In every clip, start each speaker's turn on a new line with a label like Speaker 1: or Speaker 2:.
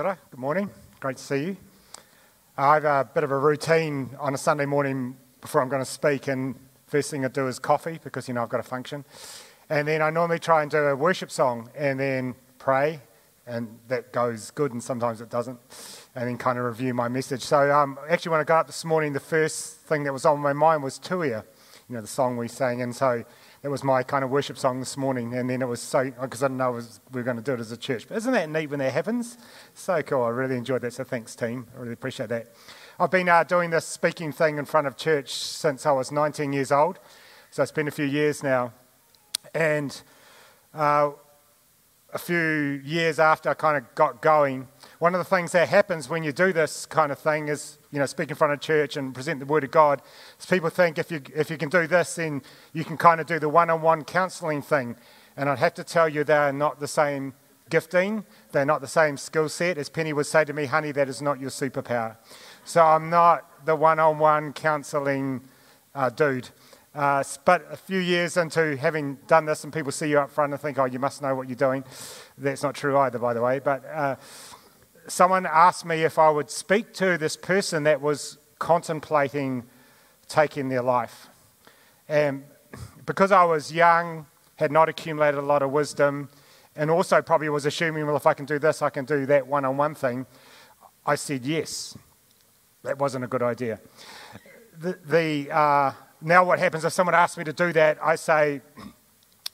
Speaker 1: Kia good morning. Great to see you. I have a bit of a routine on a Sunday morning before I'm going to speak, and first thing I do is coffee because you know I've got a function. And then I normally try and do a worship song and then pray, and that goes good, and sometimes it doesn't, and then kind of review my message. So, um, actually, when I got up this morning, the first thing that was on my mind was Tuia, you know, the song we sang, and so that was my kind of worship song this morning. And then it was so, because I didn't know was, we were going to do it as a church. But isn't that neat when that happens? So cool. I really enjoyed that. So thanks, team. I really appreciate that. I've been uh, doing this speaking thing in front of church since I was 19 years old. So it's been a few years now. And uh, a few years after I kind of got going, one of the things that happens when you do this kind of thing is, you know, speak in front of church and present the Word of God, is people think if you, if you can do this, then you can kind of do the one on one counseling thing. And I'd have to tell you, they're not the same gifting, they're not the same skill set. As Penny would say to me, honey, that is not your superpower. So I'm not the one on one counseling uh, dude. Uh, but a few years into having done this, and people see you up front and think, oh, you must know what you're doing. That's not true either, by the way. But uh, someone asked me if I would speak to this person that was contemplating taking their life. And because I was young, had not accumulated a lot of wisdom, and also probably was assuming, well, if I can do this, I can do that one on one thing, I said yes. That wasn't a good idea. The, the uh, now, what happens if someone asks me to do that, I say,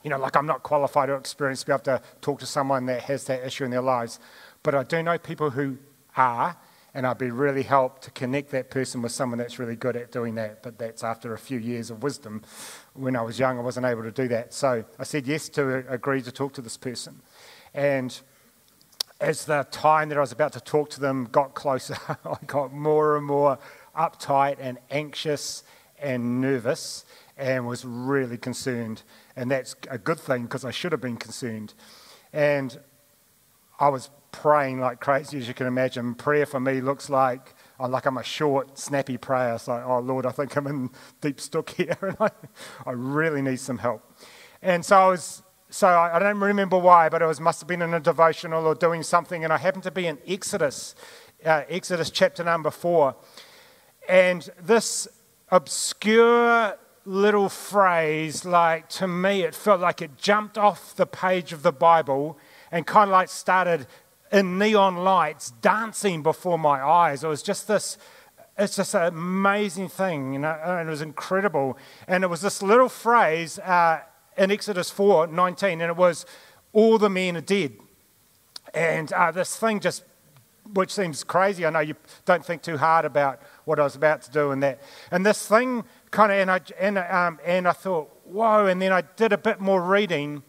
Speaker 1: you know, like I'm not qualified or experienced to be able to talk to someone that has that issue in their lives. But I do know people who are, and I'd be really helped to connect that person with someone that's really good at doing that. But that's after a few years of wisdom. When I was young, I wasn't able to do that. So I said yes to agree to talk to this person. And as the time that I was about to talk to them got closer, I got more and more uptight and anxious and nervous and was really concerned. And that's a good thing because I should have been concerned. And I was praying like crazy, as you can imagine. Prayer for me looks like I'm like I'm a short, snappy prayer. It's like, oh Lord, I think I'm in deep stuck here, and I, I really need some help. And so I was, so I, I don't remember why, but it was must have been in a devotional or doing something, and I happened to be in Exodus, uh, Exodus chapter number four, and this obscure little phrase, like to me, it felt like it jumped off the page of the Bible and kind of like started in neon lights dancing before my eyes. It was just this, it's just an amazing thing, you know, and it was incredible. And it was this little phrase uh, in Exodus 4 19, and it was, All the men are dead. And uh, this thing just, which seems crazy, I know you don't think too hard about what I was about to do and that. And this thing kind of, and I, and, um, and I thought, whoa, and then I did a bit more reading,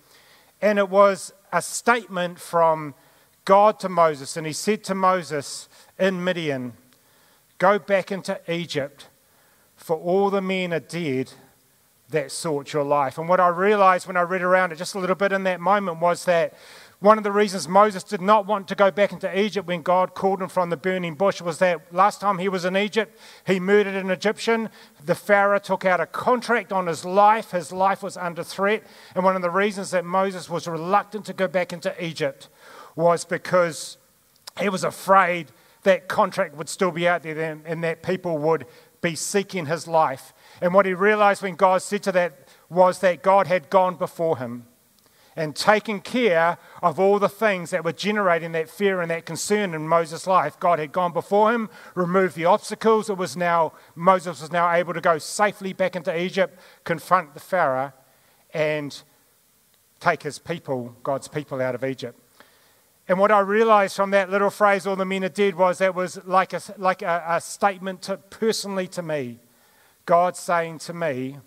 Speaker 1: and it was a statement from God to Moses, and he said to Moses in Midian, Go back into Egypt, for all the men are dead that sought your life. And what I realized when I read around it just a little bit in that moment was that one of the reasons Moses did not want to go back into Egypt when God called him from the burning bush was that last time he was in Egypt, he murdered an Egyptian. The Pharaoh took out a contract on his life. His life was under threat. And one of the reasons that Moses was reluctant to go back into Egypt was because he was afraid that contract would still be out there and that people would be seeking his life. And what he realized when God said to that was that God had gone before him and taken care of all the things that were generating that fear and that concern in Moses' life. God had gone before him, removed the obstacles. It was now Moses was now able to go safely back into Egypt, confront the Pharaoh, and take his people, God's people, out of Egypt. And what I realized from that little phrase, all the men are dead, was that was like a, like a, a statement to, personally to me. God saying to me,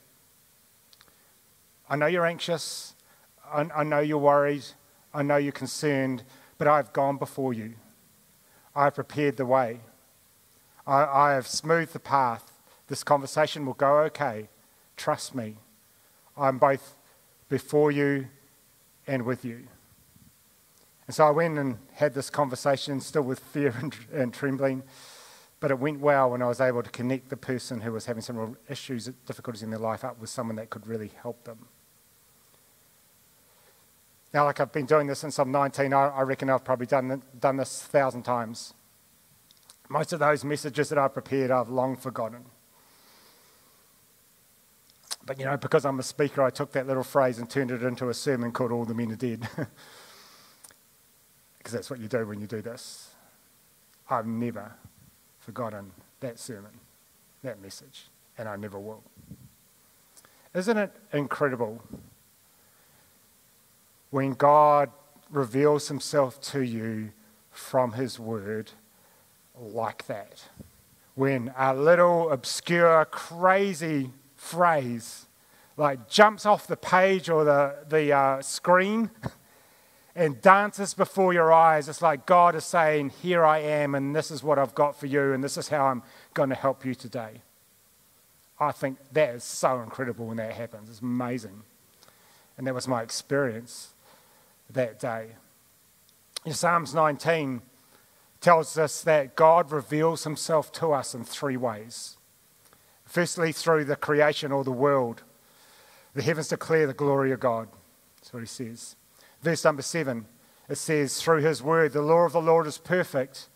Speaker 1: I know you're anxious. I, I know you're worried. I know you're concerned, but I've gone before you. I've prepared the way. I, I have smoothed the path. This conversation will go okay. Trust me. I'm both before you and with you. And so I went and had this conversation, still with fear and, and trembling, but it went well when I was able to connect the person who was having some real issues, difficulties in their life, up with someone that could really help them. Now, like I've been doing this since I'm 19, I, I reckon I've probably done, done this a thousand times. Most of those messages that I've prepared, I've long forgotten. But you know, because I'm a speaker, I took that little phrase and turned it into a sermon called All the Men Are Dead. because that's what you do when you do this. I've never forgotten that sermon, that message, and I never will. Isn't it incredible when God reveals himself to you from his word like that? When a little obscure, crazy phrase like jumps off the page or the, the uh, screen and dances before your eyes. It's like God is saying, Here I am, and this is what I've got for you, and this is how I'm going to help you today. I think that is so incredible when that happens. It's amazing. And that was my experience that day. In Psalms 19 tells us that God reveals himself to us in three ways. Firstly, through the creation or the world. The heavens declare the glory of God. That's what he says. Verse number seven, it says, Through his word, the law of the Lord is perfect,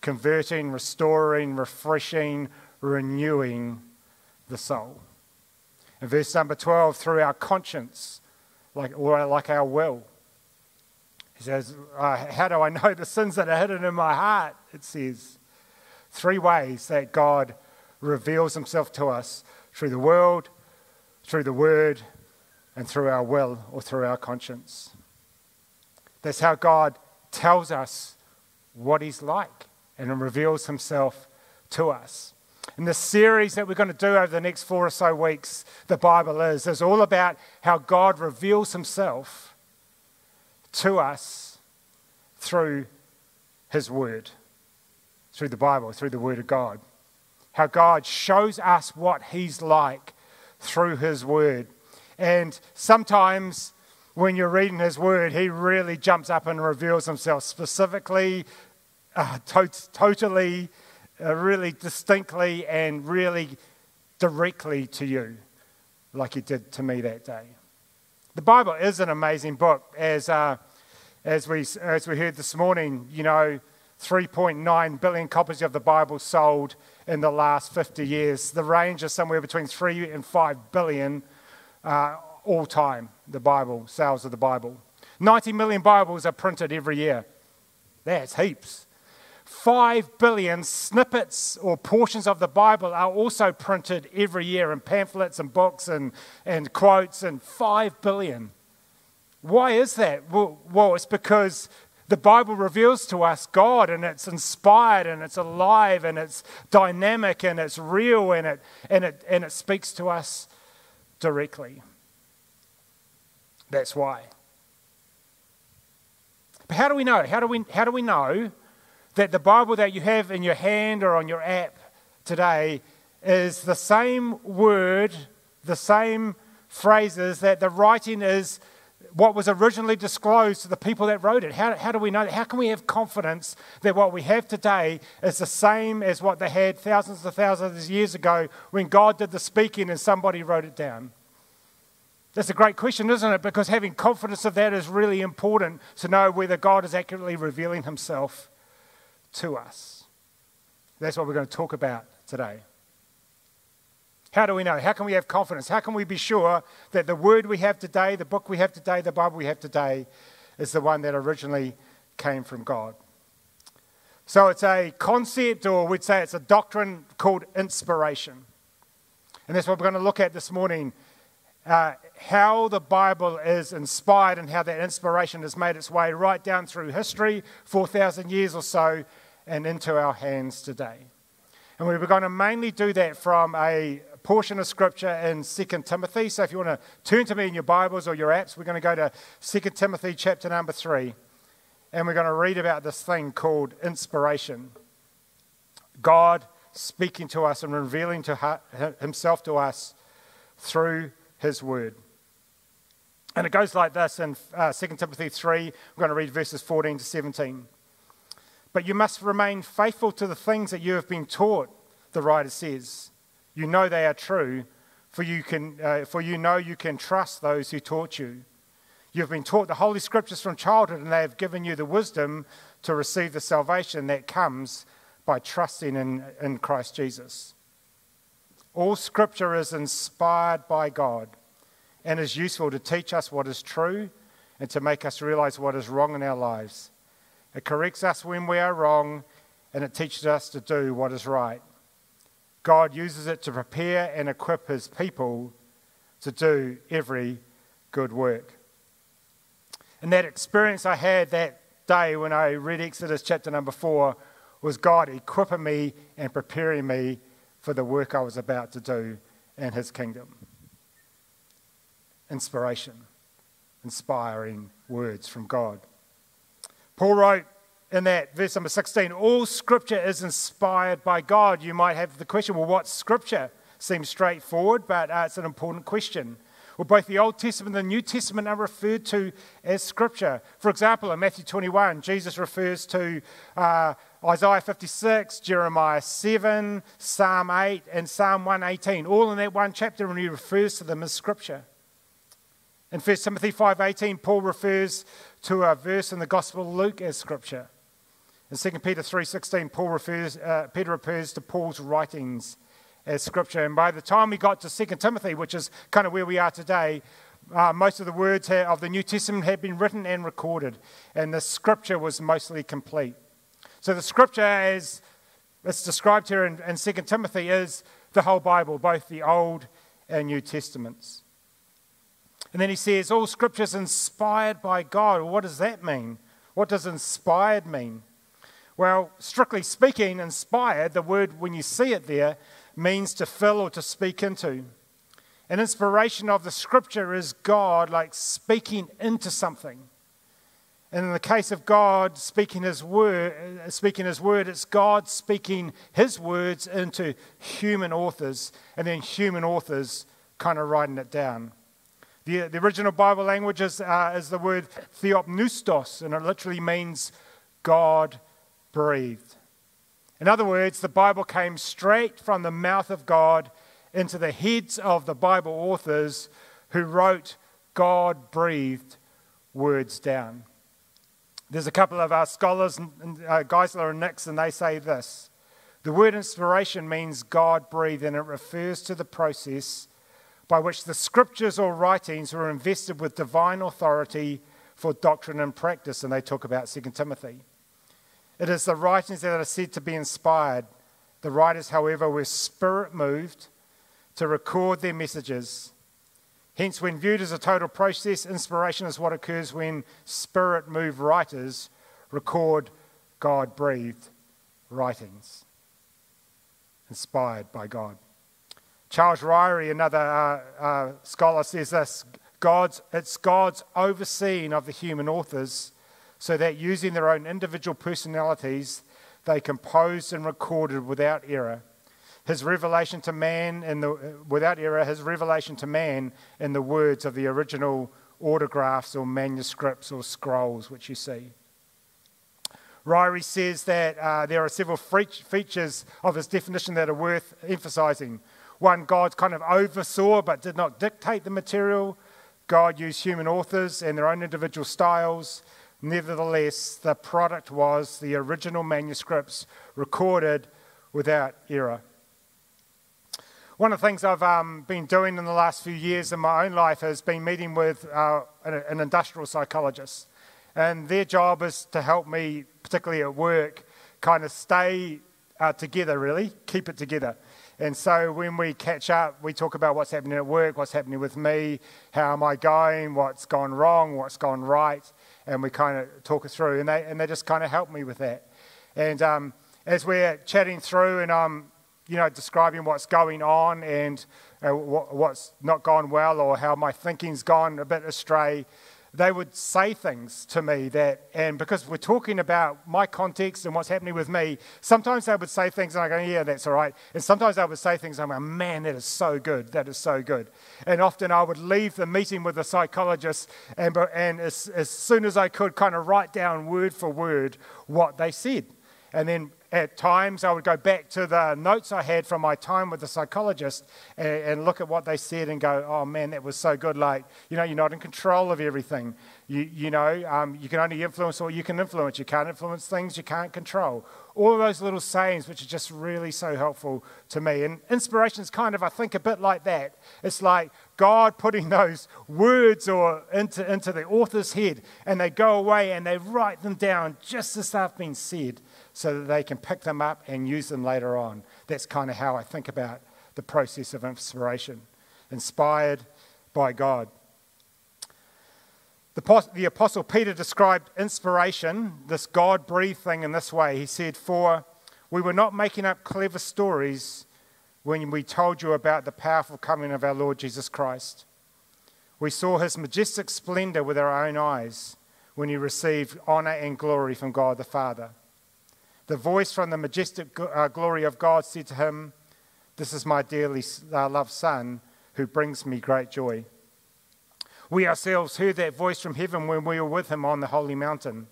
Speaker 1: converting, restoring, refreshing, renewing the soul. In verse number 12, through our conscience, like, or like our will. He says, uh, How do I know the sins that are hidden in my heart? It says, Three ways that God reveals himself to us through the world, through the word, and through our will or through our conscience. That's how God tells us what he's like and reveals himself to us. And the series that we're going to do over the next four or so weeks, the Bible is, is all about how God reveals himself to us through his word, through the Bible, through the word of God how God shows us what He's like through His Word. And sometimes when you're reading His Word, He really jumps up and reveals Himself specifically, uh, to- totally, uh, really distinctly, and really directly to you, like He did to me that day. The Bible is an amazing book, as, uh, as, we, as we heard this morning, you know. 3.9 billion copies of the Bible sold in the last 50 years. The range is somewhere between 3 and 5 billion uh, all time, the Bible, sales of the Bible. 90 million Bibles are printed every year. That's heaps. 5 billion snippets or portions of the Bible are also printed every year in pamphlets and books and, and quotes, and 5 billion. Why is that? Well, well, it's because the Bible reveals to us God and it's inspired and it's alive and it's dynamic and it's real and it, and it, and it speaks to us directly. That's why. But how do we know? How do we, how do we know that the Bible that you have in your hand or on your app today is the same word, the same phrases, that the writing is what was originally disclosed to the people that wrote it. How, how do we know? How can we have confidence that what we have today is the same as what they had thousands of thousands of years ago when God did the speaking and somebody wrote it down? That's a great question, isn't it? Because having confidence of that is really important to know whether God is accurately revealing himself to us. That's what we're going to talk about today. How do we know? How can we have confidence? How can we be sure that the word we have today, the book we have today, the Bible we have today, is the one that originally came from God? So it's a concept, or we'd say it's a doctrine called inspiration. And that's what we're going to look at this morning uh, how the Bible is inspired and how that inspiration has made its way right down through history, 4,000 years or so, and into our hands today. And we are going to mainly do that from a portion of scripture in 2 Timothy. So if you want to turn to me in your Bibles or your apps, we're going to go to 2 Timothy chapter number 3. And we're going to read about this thing called inspiration. God speaking to us and revealing to himself to us through his word. And it goes like this in uh, 2 Timothy 3. We're going to read verses 14 to 17. But you must remain faithful to the things that you have been taught, the writer says. You know they are true, for you, can, uh, for you know you can trust those who taught you. You've been taught the Holy Scriptures from childhood, and they have given you the wisdom to receive the salvation that comes by trusting in, in Christ Jesus. All Scripture is inspired by God and is useful to teach us what is true and to make us realize what is wrong in our lives. It corrects us when we are wrong and it teaches us to do what is right. God uses it to prepare and equip his people to do every good work. And that experience I had that day when I read Exodus chapter number four was God equipping me and preparing me for the work I was about to do in his kingdom. Inspiration, inspiring words from God. Paul wrote in that verse number 16 all scripture is inspired by God. You might have the question, well, what's scripture? Seems straightforward, but uh, it's an important question. Well, both the Old Testament and the New Testament are referred to as Scripture. For example, in Matthew 21, Jesus refers to uh, Isaiah 56, Jeremiah 7, Psalm 8, and Psalm 118, all in that one chapter, and he refers to them as Scripture. In 1 Timothy 5.18, Paul refers to a verse in the Gospel of Luke as Scripture. In 2 Peter 3.16, Paul refers, uh, Peter refers to Paul's writings as Scripture. And by the time we got to 2 Timothy, which is kind of where we are today, uh, most of the words of the New Testament had been written and recorded, and the Scripture was mostly complete. So the Scripture, as it's described here in, in 2 Timothy, is the whole Bible, both the Old and New Testaments. And then he says, All Scripture is inspired by God. Well, what does that mean? What does inspired mean? Well, strictly speaking, inspired, the word, when you see it there, means to fill or to speak into. An inspiration of the scripture is God like speaking into something. And in the case of God speaking his word, uh, speaking his word, it's God speaking his words into human authors, and then human authors kind of writing it down. The, the original Bible language is, uh, is the word theopneustos, and it literally means God breathed. In other words, the Bible came straight from the mouth of God into the heads of the Bible authors who wrote God breathed words down. There's a couple of our scholars, uh, Geisler and Nix, and they say this The word inspiration means God breathed, and it refers to the process by which the scriptures or writings were invested with divine authority for doctrine and practice. And they talk about 2 Timothy. It is the writings that are said to be inspired. The writers, however, were spirit moved to record their messages. Hence, when viewed as a total process, inspiration is what occurs when spirit moved writers record God breathed writings inspired by God. Charles Ryrie, another uh, uh, scholar, says this God's, it's God's overseeing of the human authors so that using their own individual personalities, they composed and recorded without error. His revelation to man in the, without error, his revelation to man in the words of the original autographs or manuscripts or scrolls which you see. Ryrie says that uh, there are several features of his definition that are worth emphasizing. One, God kind of oversaw but did not dictate the material. God used human authors and their own individual styles. Nevertheless, the product was the original manuscripts recorded without error. One of the things I've um, been doing in the last few years in my own life has been meeting with uh, an, industrial psychologist. And their job is to help me, particularly at work, kind of stay uh, together, really, keep it together. And so when we catch up, we talk about what's happening at work, what's happening with me, how am I going, what's gone wrong, what's gone right and we kind of talk it through. And they, and they just kind of help me with that. And um, as we're chatting through and I'm, you know, describing what's going on and uh, what, what's not gone well or how my thinking's gone a bit astray, they would say things to me that, and because we're talking about my context and what's happening with me, sometimes they would say things and I go, yeah, that's all right. And sometimes they would say things and I'm like, man, that is so good. That is so good. And often I would leave the meeting with the psychologist and, and as, as soon as I could, kind of write down word for word what they said. And then at times, I would go back to the notes I had from my time with the psychologist and, and, look at what they said and go, oh man, that was so good. Like, you know, you're not in control of everything. You, you know, um, you can only influence what you can influence. You can't influence things you can't control. All those little sayings, which are just really so helpful to me. And inspiration is kind of, I think, a bit like that. It's like God putting those words or into, into the author's head and they go away and they write them down just as they've been said so that they can pick them up and use them later on. That's kind of how I think about the process of inspiration, inspired by God. The, the Apostle Peter described inspiration, this God breathed thing, in this way. He said, For we were not making up clever stories when we told you about the powerful coming of our Lord Jesus Christ. We saw his majestic splendor with our own eyes when he received honor and glory from God the Father. The voice from the majestic uh, glory of God said to him, This is my dearly uh, loved Son who brings me great joy. We ourselves heard that voice from heaven when we were with him on the holy mountain.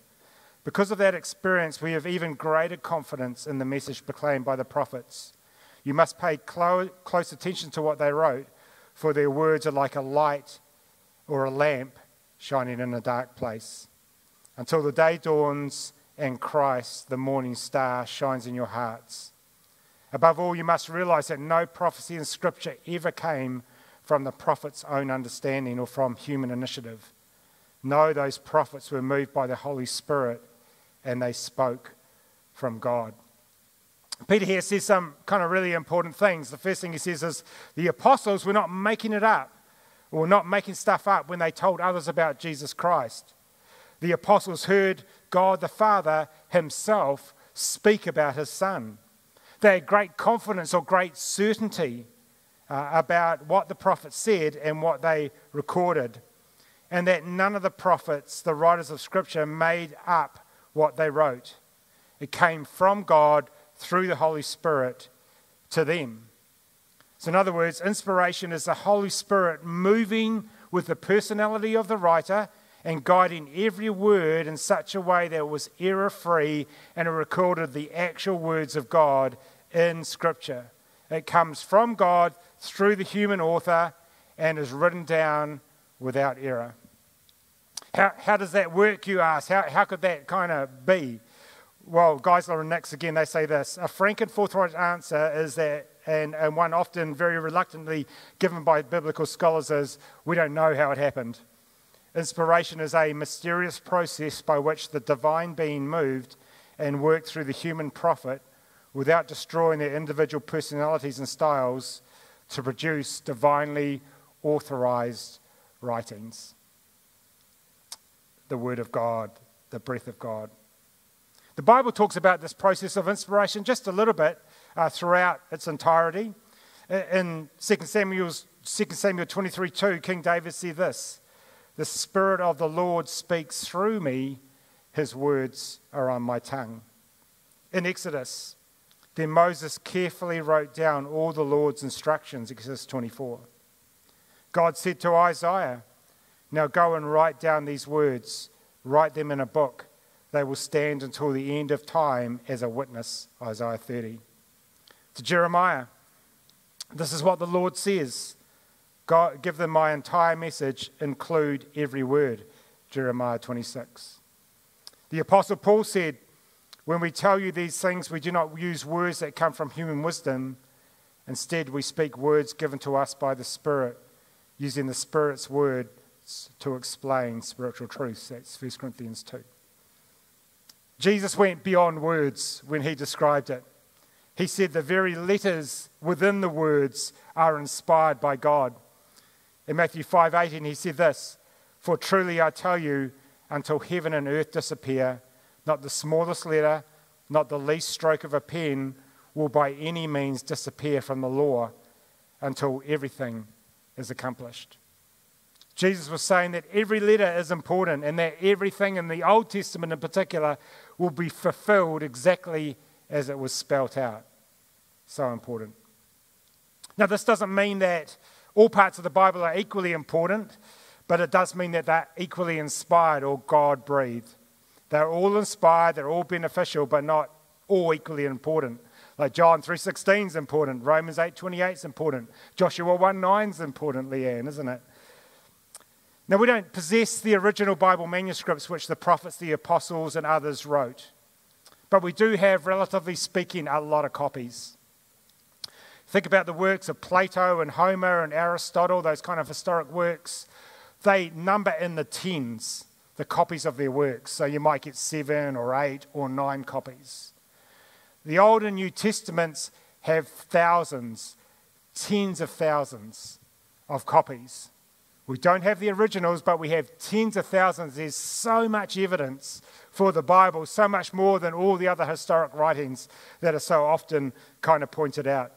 Speaker 1: Because of that experience, we have even greater confidence in the message proclaimed by the prophets. You must pay clo- close attention to what they wrote, for their words are like a light or a lamp shining in a dark place. Until the day dawns and Christ, the morning star, shines in your hearts. Above all, you must realize that no prophecy in Scripture ever came from the prophet's own understanding or from human initiative. No, those prophets were moved by the Holy Spirit and they spoke from God. Peter here says some kind of really important things. The first thing he says is the apostles were not making it up or not making stuff up when they told others about Jesus Christ. The apostles heard God the Father himself speak about his Son. They had great confidence or great certainty uh, about what the prophets said and what they recorded, and that none of the prophets, the writers of Scripture, made up what they wrote. It came from God through the Holy Spirit to them. So, in other words, inspiration is the Holy Spirit moving with the personality of the writer and guiding every word in such a way that it was error free and it recorded the actual words of God in Scripture. It comes from God through the human author and is written down without error. How, how does that work, you ask? How, how could that kind of be? Well, Geisler and Nix, again, they say this. A frank and forthright answer is that, and, and one often very reluctantly given by biblical scholars, is we don't know how it happened. Inspiration is a mysterious process by which the divine being moved and worked through the human prophet without destroying their individual personalities and styles to produce divinely authorized writings. The Word of God, the breath of God. The Bible talks about this process of inspiration just a little bit uh, throughout its entirety. In 2 Samuel, 2 Samuel 23 2, King David said this the Spirit of the Lord speaks through me, his words are on my tongue. In Exodus, then Moses carefully wrote down all the Lord's instructions, Exodus 24. God said to Isaiah, Now go and write down these words, write them in a book. They will stand until the end of time as a witness, Isaiah 30. To Jeremiah, this is what the Lord says God, give them my entire message, include every word. Jeremiah 26. The Apostle Paul said, When we tell you these things, we do not use words that come from human wisdom. Instead, we speak words given to us by the Spirit, using the Spirit's words to explain spiritual truths. That's 1 Corinthians 2. Jesus went beyond words when he described it. He said the very letters within the words are inspired by God. In Matthew 5:18 he said this, "For truly I tell you, until heaven and earth disappear, not the smallest letter, not the least stroke of a pen will by any means disappear from the law until everything is accomplished." Jesus was saying that every letter is important and that everything in the Old Testament in particular will be fulfilled exactly as it was spelt out. So important. Now, this doesn't mean that all parts of the Bible are equally important, but it does mean that they're equally inspired or God breathed. They're all inspired, they're all beneficial, but not all equally important. Like John 3.16 is important, Romans 8.28 is important, Joshua 1.9 is important, Leanne, isn't it? Now, we don't possess the original Bible manuscripts which the prophets, the apostles, and others wrote, but we do have, relatively speaking, a lot of copies. Think about the works of Plato and Homer and Aristotle, those kind of historic works. They number in the tens, the copies of their works. So you might get seven or eight or nine copies. The Old and New Testaments have thousands, tens of thousands of copies. We don't have the originals, but we have tens of thousands. There's so much evidence for the Bible, so much more than all the other historic writings that are so often kind of pointed out.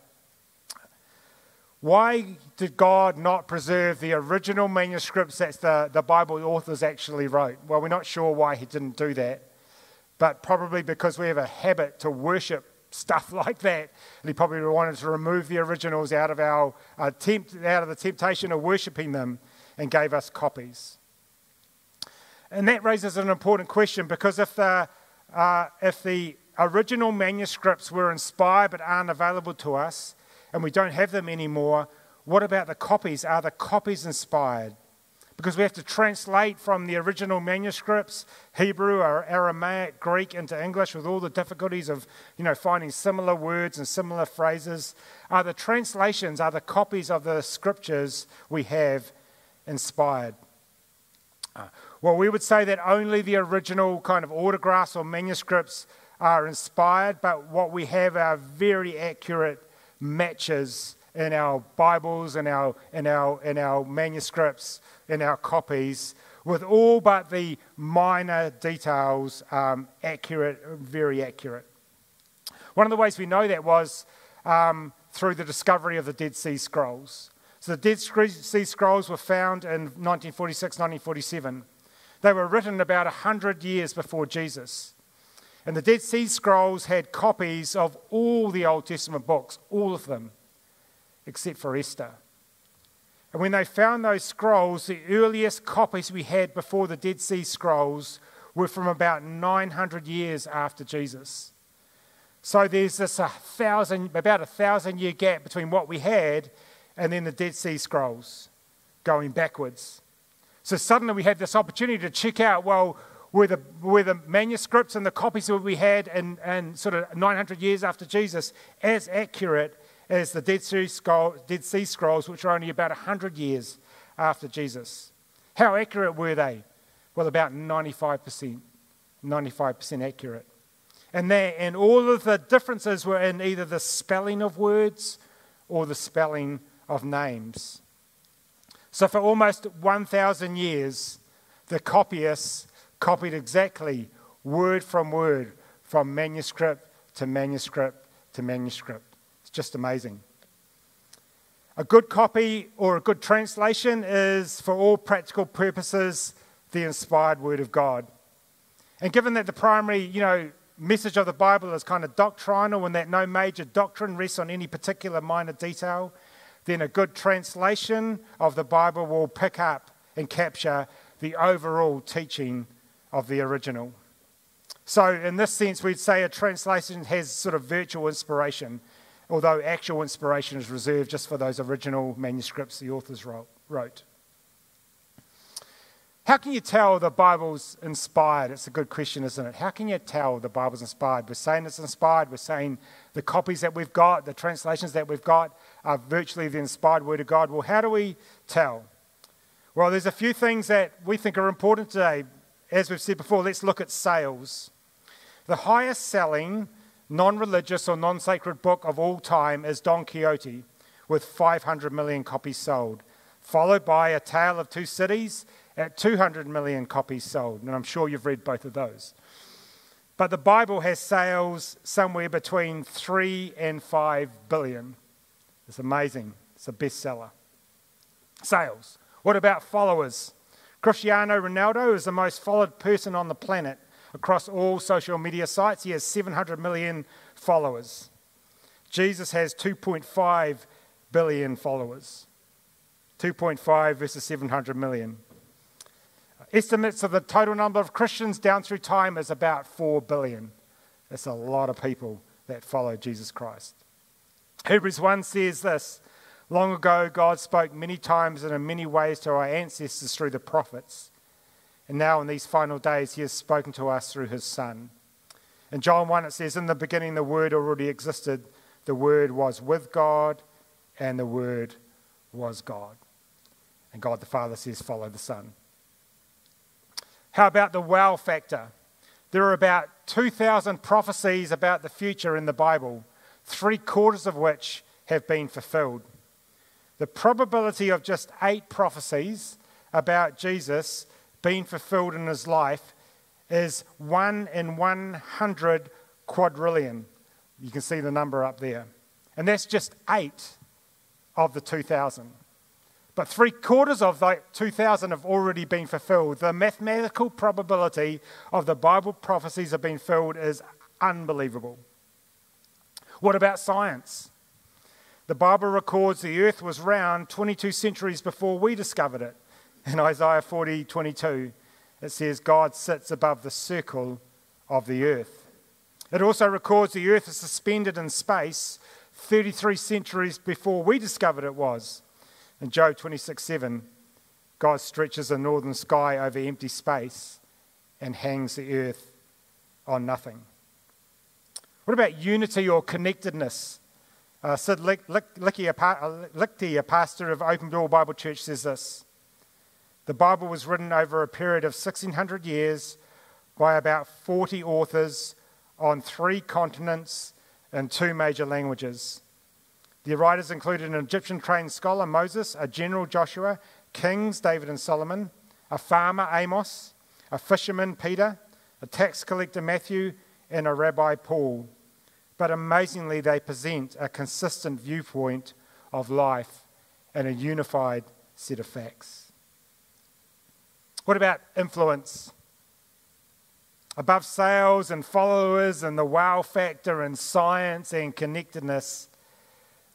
Speaker 1: Why did God not preserve the original manuscripts that the, the Bible authors actually wrote? Well, we're not sure why He didn't do that, but probably because we have a habit to worship stuff like that. And He probably wanted to remove the originals out of our uh, tempt, out of the temptation of worshiping them and gave us copies. And that raises an important question because if the, uh, if the original manuscripts were inspired but aren't available to us and we don't have them anymore, what about the copies? Are the copies inspired? Because we have to translate from the original manuscripts, Hebrew or Aramaic, Greek into English with all the difficulties of, you know, finding similar words and similar phrases. Are the translations, are the copies of the scriptures we have inspired. Uh, well, we would say that only the original kind of autographs or manuscripts are inspired, but what we have are very accurate matches in our Bibles, in our, in our, in our manuscripts, in our copies, with all but the minor details um, accurate, very accurate. One of the ways we know that was um, through the discovery of the Dead Sea Scrolls. So the Dead Sea Scrolls were found in 1946, 1947. They were written about 100 years before Jesus. And the Dead Sea Scrolls had copies of all the Old Testament books, all of them, except for Esther. And when they found those scrolls, the earliest copies we had before the Dead Sea Scrolls were from about 900 years after Jesus. So there's this a thousand, about a thousand year gap between what we had and then the Dead Sea Scrolls going backwards. So suddenly we had this opportunity to check out well, were the, were the manuscripts and the copies that we had and, sort of 900 years after Jesus as accurate as the Dead Sea, Scroll, Dead sea Scrolls, which are only about 100 years after Jesus? How accurate were they? Well, about 95%. 95% accurate. And, they, and all of the differences were in either the spelling of words or the spelling of names. So, for almost 1,000 years, the copyists copied exactly word from word, from manuscript to manuscript to manuscript. It's just amazing. A good copy or a good translation is, for all practical purposes, the inspired Word of God. And given that the primary, you know, message of the Bible is kind of doctrinal and that no major doctrine rests on any particular minor detail, then a good translation of the Bible will pick up and capture the overall teaching of the original. So, in this sense, we'd say a translation has sort of virtual inspiration, although actual inspiration is reserved just for those original manuscripts the authors wrote. How can you tell the Bible's inspired? It's a good question, isn't it? How can you tell the Bible's inspired? We're saying it's inspired. We're saying the copies that we've got, the translations that we've got, are virtually the inspired Word of God. Well, how do we tell? Well, there's a few things that we think are important today. As we've said before, let's look at sales. The highest selling non religious or non sacred book of all time is Don Quixote, with 500 million copies sold, followed by A Tale of Two Cities at 200 million copies sold. And I'm sure you've read both of those. But the Bible has sales somewhere between 3 and 5 billion. It's amazing. It's a bestseller. Sales. What about followers? Cristiano Ronaldo is the most followed person on the planet across all social media sites. He has 700 million followers. Jesus has 2.5 billion followers. 2.5 versus 700 million. Estimates of the total number of Christians down through time is about 4 billion. That's a lot of people that follow Jesus Christ. Hebrews 1 says this Long ago, God spoke many times and in many ways to our ancestors through the prophets. And now, in these final days, He has spoken to us through His Son. In John 1, it says, In the beginning, the Word already existed. The Word was with God, and the Word was God. And God the Father says, Follow the Son. How about the wow factor? There are about 2,000 prophecies about the future in the Bible, three quarters of which have been fulfilled. The probability of just eight prophecies about Jesus being fulfilled in his life is 1 in 100 quadrillion. You can see the number up there. And that's just eight of the 2,000. But three quarters of the 2,000 have already been fulfilled. The mathematical probability of the Bible prophecies have been filled is unbelievable. What about science? The Bible records the earth was round 22 centuries before we discovered it. In Isaiah 40 22, it says, God sits above the circle of the earth. It also records the earth is suspended in space 33 centuries before we discovered it was. In Job 26 7, God stretches the northern sky over empty space and hangs the earth on nothing. What about unity or connectedness? Uh, Sid Licky, a pastor of Open Door Bible Church, says this The Bible was written over a period of 1600 years by about 40 authors on three continents and two major languages. The writers included an Egyptian trained scholar, Moses, a general, Joshua, kings, David and Solomon, a farmer, Amos, a fisherman, Peter, a tax collector, Matthew, and a rabbi, Paul. But amazingly, they present a consistent viewpoint of life and a unified set of facts. What about influence? Above sales and followers and the wow factor and science and connectedness,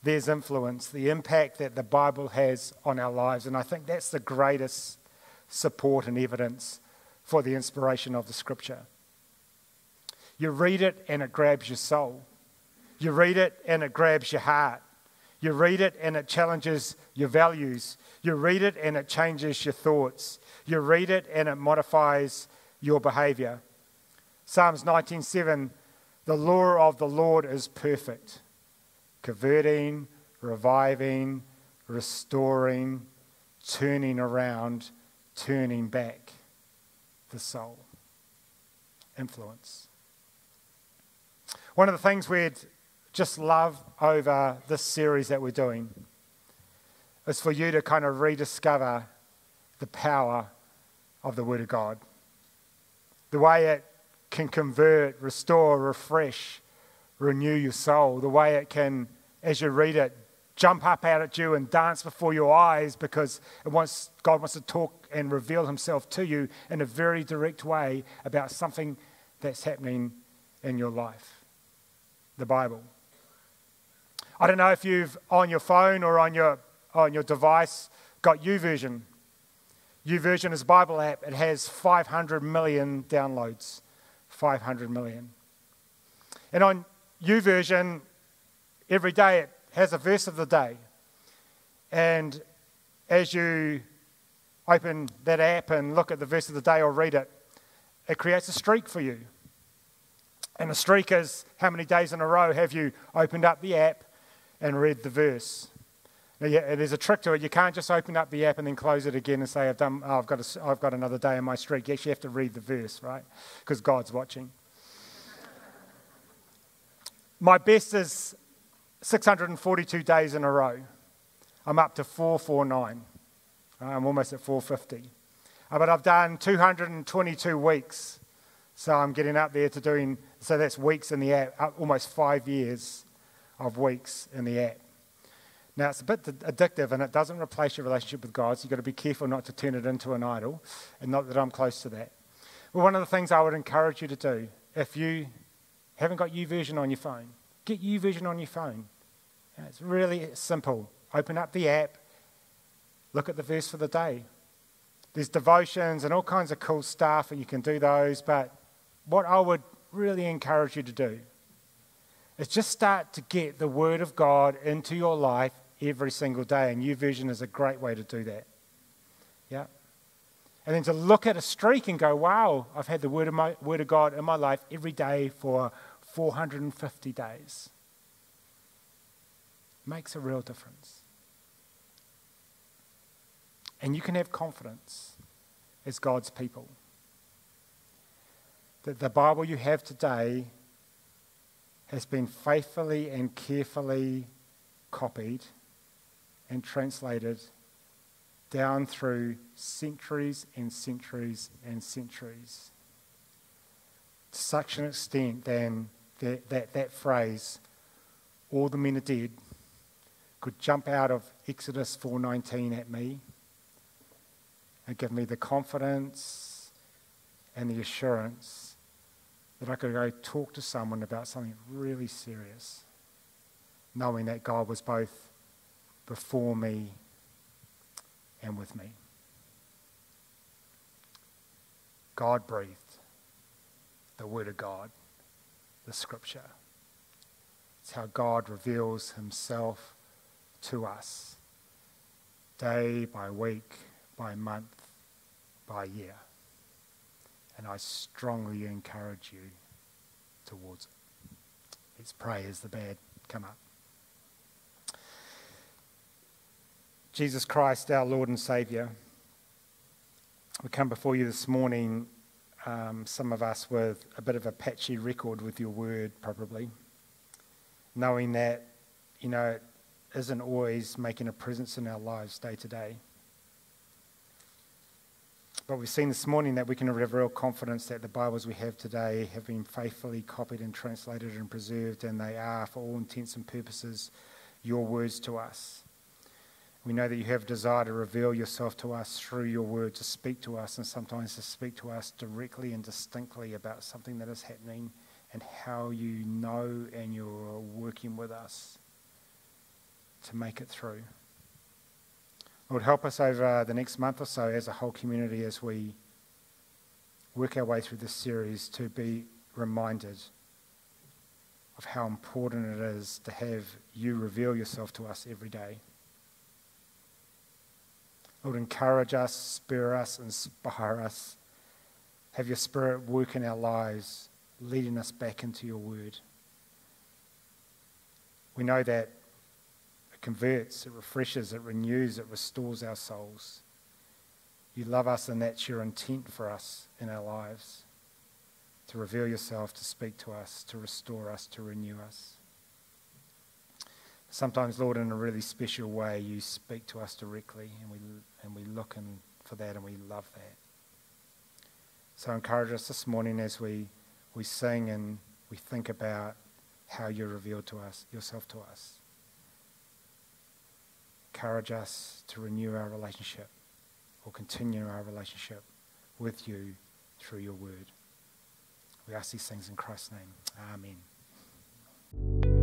Speaker 1: there's influence, the impact that the Bible has on our lives. And I think that's the greatest support and evidence for the inspiration of the scripture. You read it and it grabs your soul. You read it and it grabs your heart. You read it and it challenges your values. You read it and it changes your thoughts. You read it and it modifies your behavior. Psalms 19:7 The law of the Lord is perfect converting, reviving, restoring, turning around, turning back the soul. Influence. One of the things we'd just love over this series that we're doing is for you to kind of rediscover the power of the Word of God. The way it can convert, restore, refresh, renew your soul, the way it can, as you read it, jump up out at you and dance before your eyes because wants, God wants to talk and reveal himself to you in a very direct way about something that's happening in your life. The Bible. I don't know if you've on your phone or on your, on your device got YouVersion. YouVersion is a Bible app. It has 500 million downloads. 500 million. And on YouVersion, every day it has a verse of the day. And as you open that app and look at the verse of the day or read it, it creates a streak for you. And the streak is how many days in a row have you opened up the app and read the verse? Now, yeah, there's a trick to it. You can't just open up the app and then close it again and say, I've, done, oh, I've, got, a, I've got another day in my streak. You actually have to read the verse, right? Because God's watching. My best is 642 days in a row. I'm up to 449. I'm almost at 450. Uh, but I've done 222 weeks. So I'm getting up there to doing, so that's weeks in the app, almost five years of weeks in the app. Now, it's a bit addictive and it doesn't replace your relationship with God, so you've got to be careful not to turn it into an idol, and not that I'm close to that. But one of the things I would encourage you to do, if you haven't got YouVersion on your phone, get YouVersion on your phone. It's really simple. Open up the app, look at the verse for the day. There's devotions and all kinds of cool stuff, and you can do those. But what I would really encourage you to do is just start to get the Word of God into your life every single day. And YouVersion is a great way to do that. Yeah? And then to look at a streak and go, wow, I've had the Word of, my, word of God in my life every day for 450 days. Makes a real difference. And you can have confidence as God's people that the Bible you have today has been faithfully and carefully copied and translated down through centuries and centuries and centuries. To such an extent then that, that, that phrase, all the men are dead, could jump out of Exodus 4.19 at me and give me the confidence and the assurance that I could go talk to someone about something really serious, knowing that God was both before me and with me. God breathed the Word of God, the Scripture. It's how God reveals Himself to us day by week, by month, by year. And I strongly encourage you towards it. Let's pray as the bad come up. Jesus Christ, our Lord and Saviour, we come before you this morning, um, some of us with a bit of a patchy record with your word, probably, knowing that, you know, it isn't always making a presence in our lives day to day. But we've seen this morning that we can have real confidence that the Bibles we have today have been faithfully copied and translated and preserved, and they are, for all intents and purposes, your words to us. We know that you have a desire to reveal yourself to us through your word, to speak to us, and sometimes to speak to us directly and distinctly about something that is happening and how you know and you're working with us to make it through. Lord, help us over the next month or so as a whole community as we work our way through this series to be reminded of how important it is to have you reveal yourself to us every day. Lord, encourage us, spur us, inspire us. Have your spirit work in our lives, leading us back into your word. We know that converts, it refreshes, it renews, it restores our souls. You love us, and that's your intent for us in our lives to reveal yourself, to speak to us, to restore us, to renew us. Sometimes, Lord, in a really special way, you speak to us directly, and we, and we look in for that, and we love that. So, encourage us this morning as we, we sing and we think about how you revealed to us, yourself to us encourage us to renew our relationship or continue our relationship with you through your word. We ask these things in Christ's name. Amen.